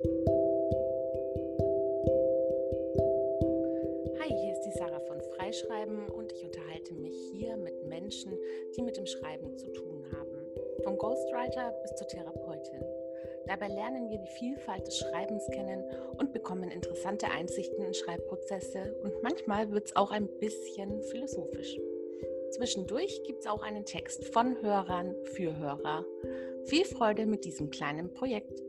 Hi, hier ist die Sarah von Freischreiben und ich unterhalte mich hier mit Menschen, die mit dem Schreiben zu tun haben. Vom Ghostwriter bis zur Therapeutin. Dabei lernen wir die Vielfalt des Schreibens kennen und bekommen interessante Einsichten in Schreibprozesse und manchmal wird es auch ein bisschen philosophisch. Zwischendurch gibt es auch einen Text von Hörern für Hörer. Viel Freude mit diesem kleinen Projekt.